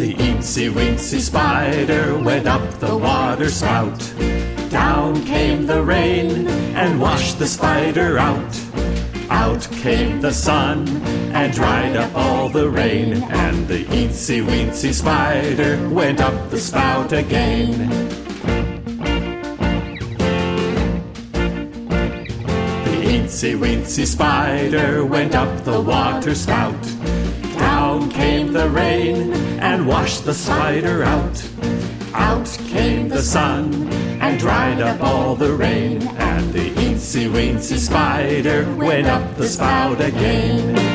The eensy weensy spider went up the water spout. Down came the rain and washed the spider out. Out came the sun and dried up all the rain, and the eensy weensy spider went up the spout again. The eensy weensy spider went up the water spout. Down came the rain and washed the spider out. Out came the sun and dried up all the rain, and the eensy weensy spider went up the spout again.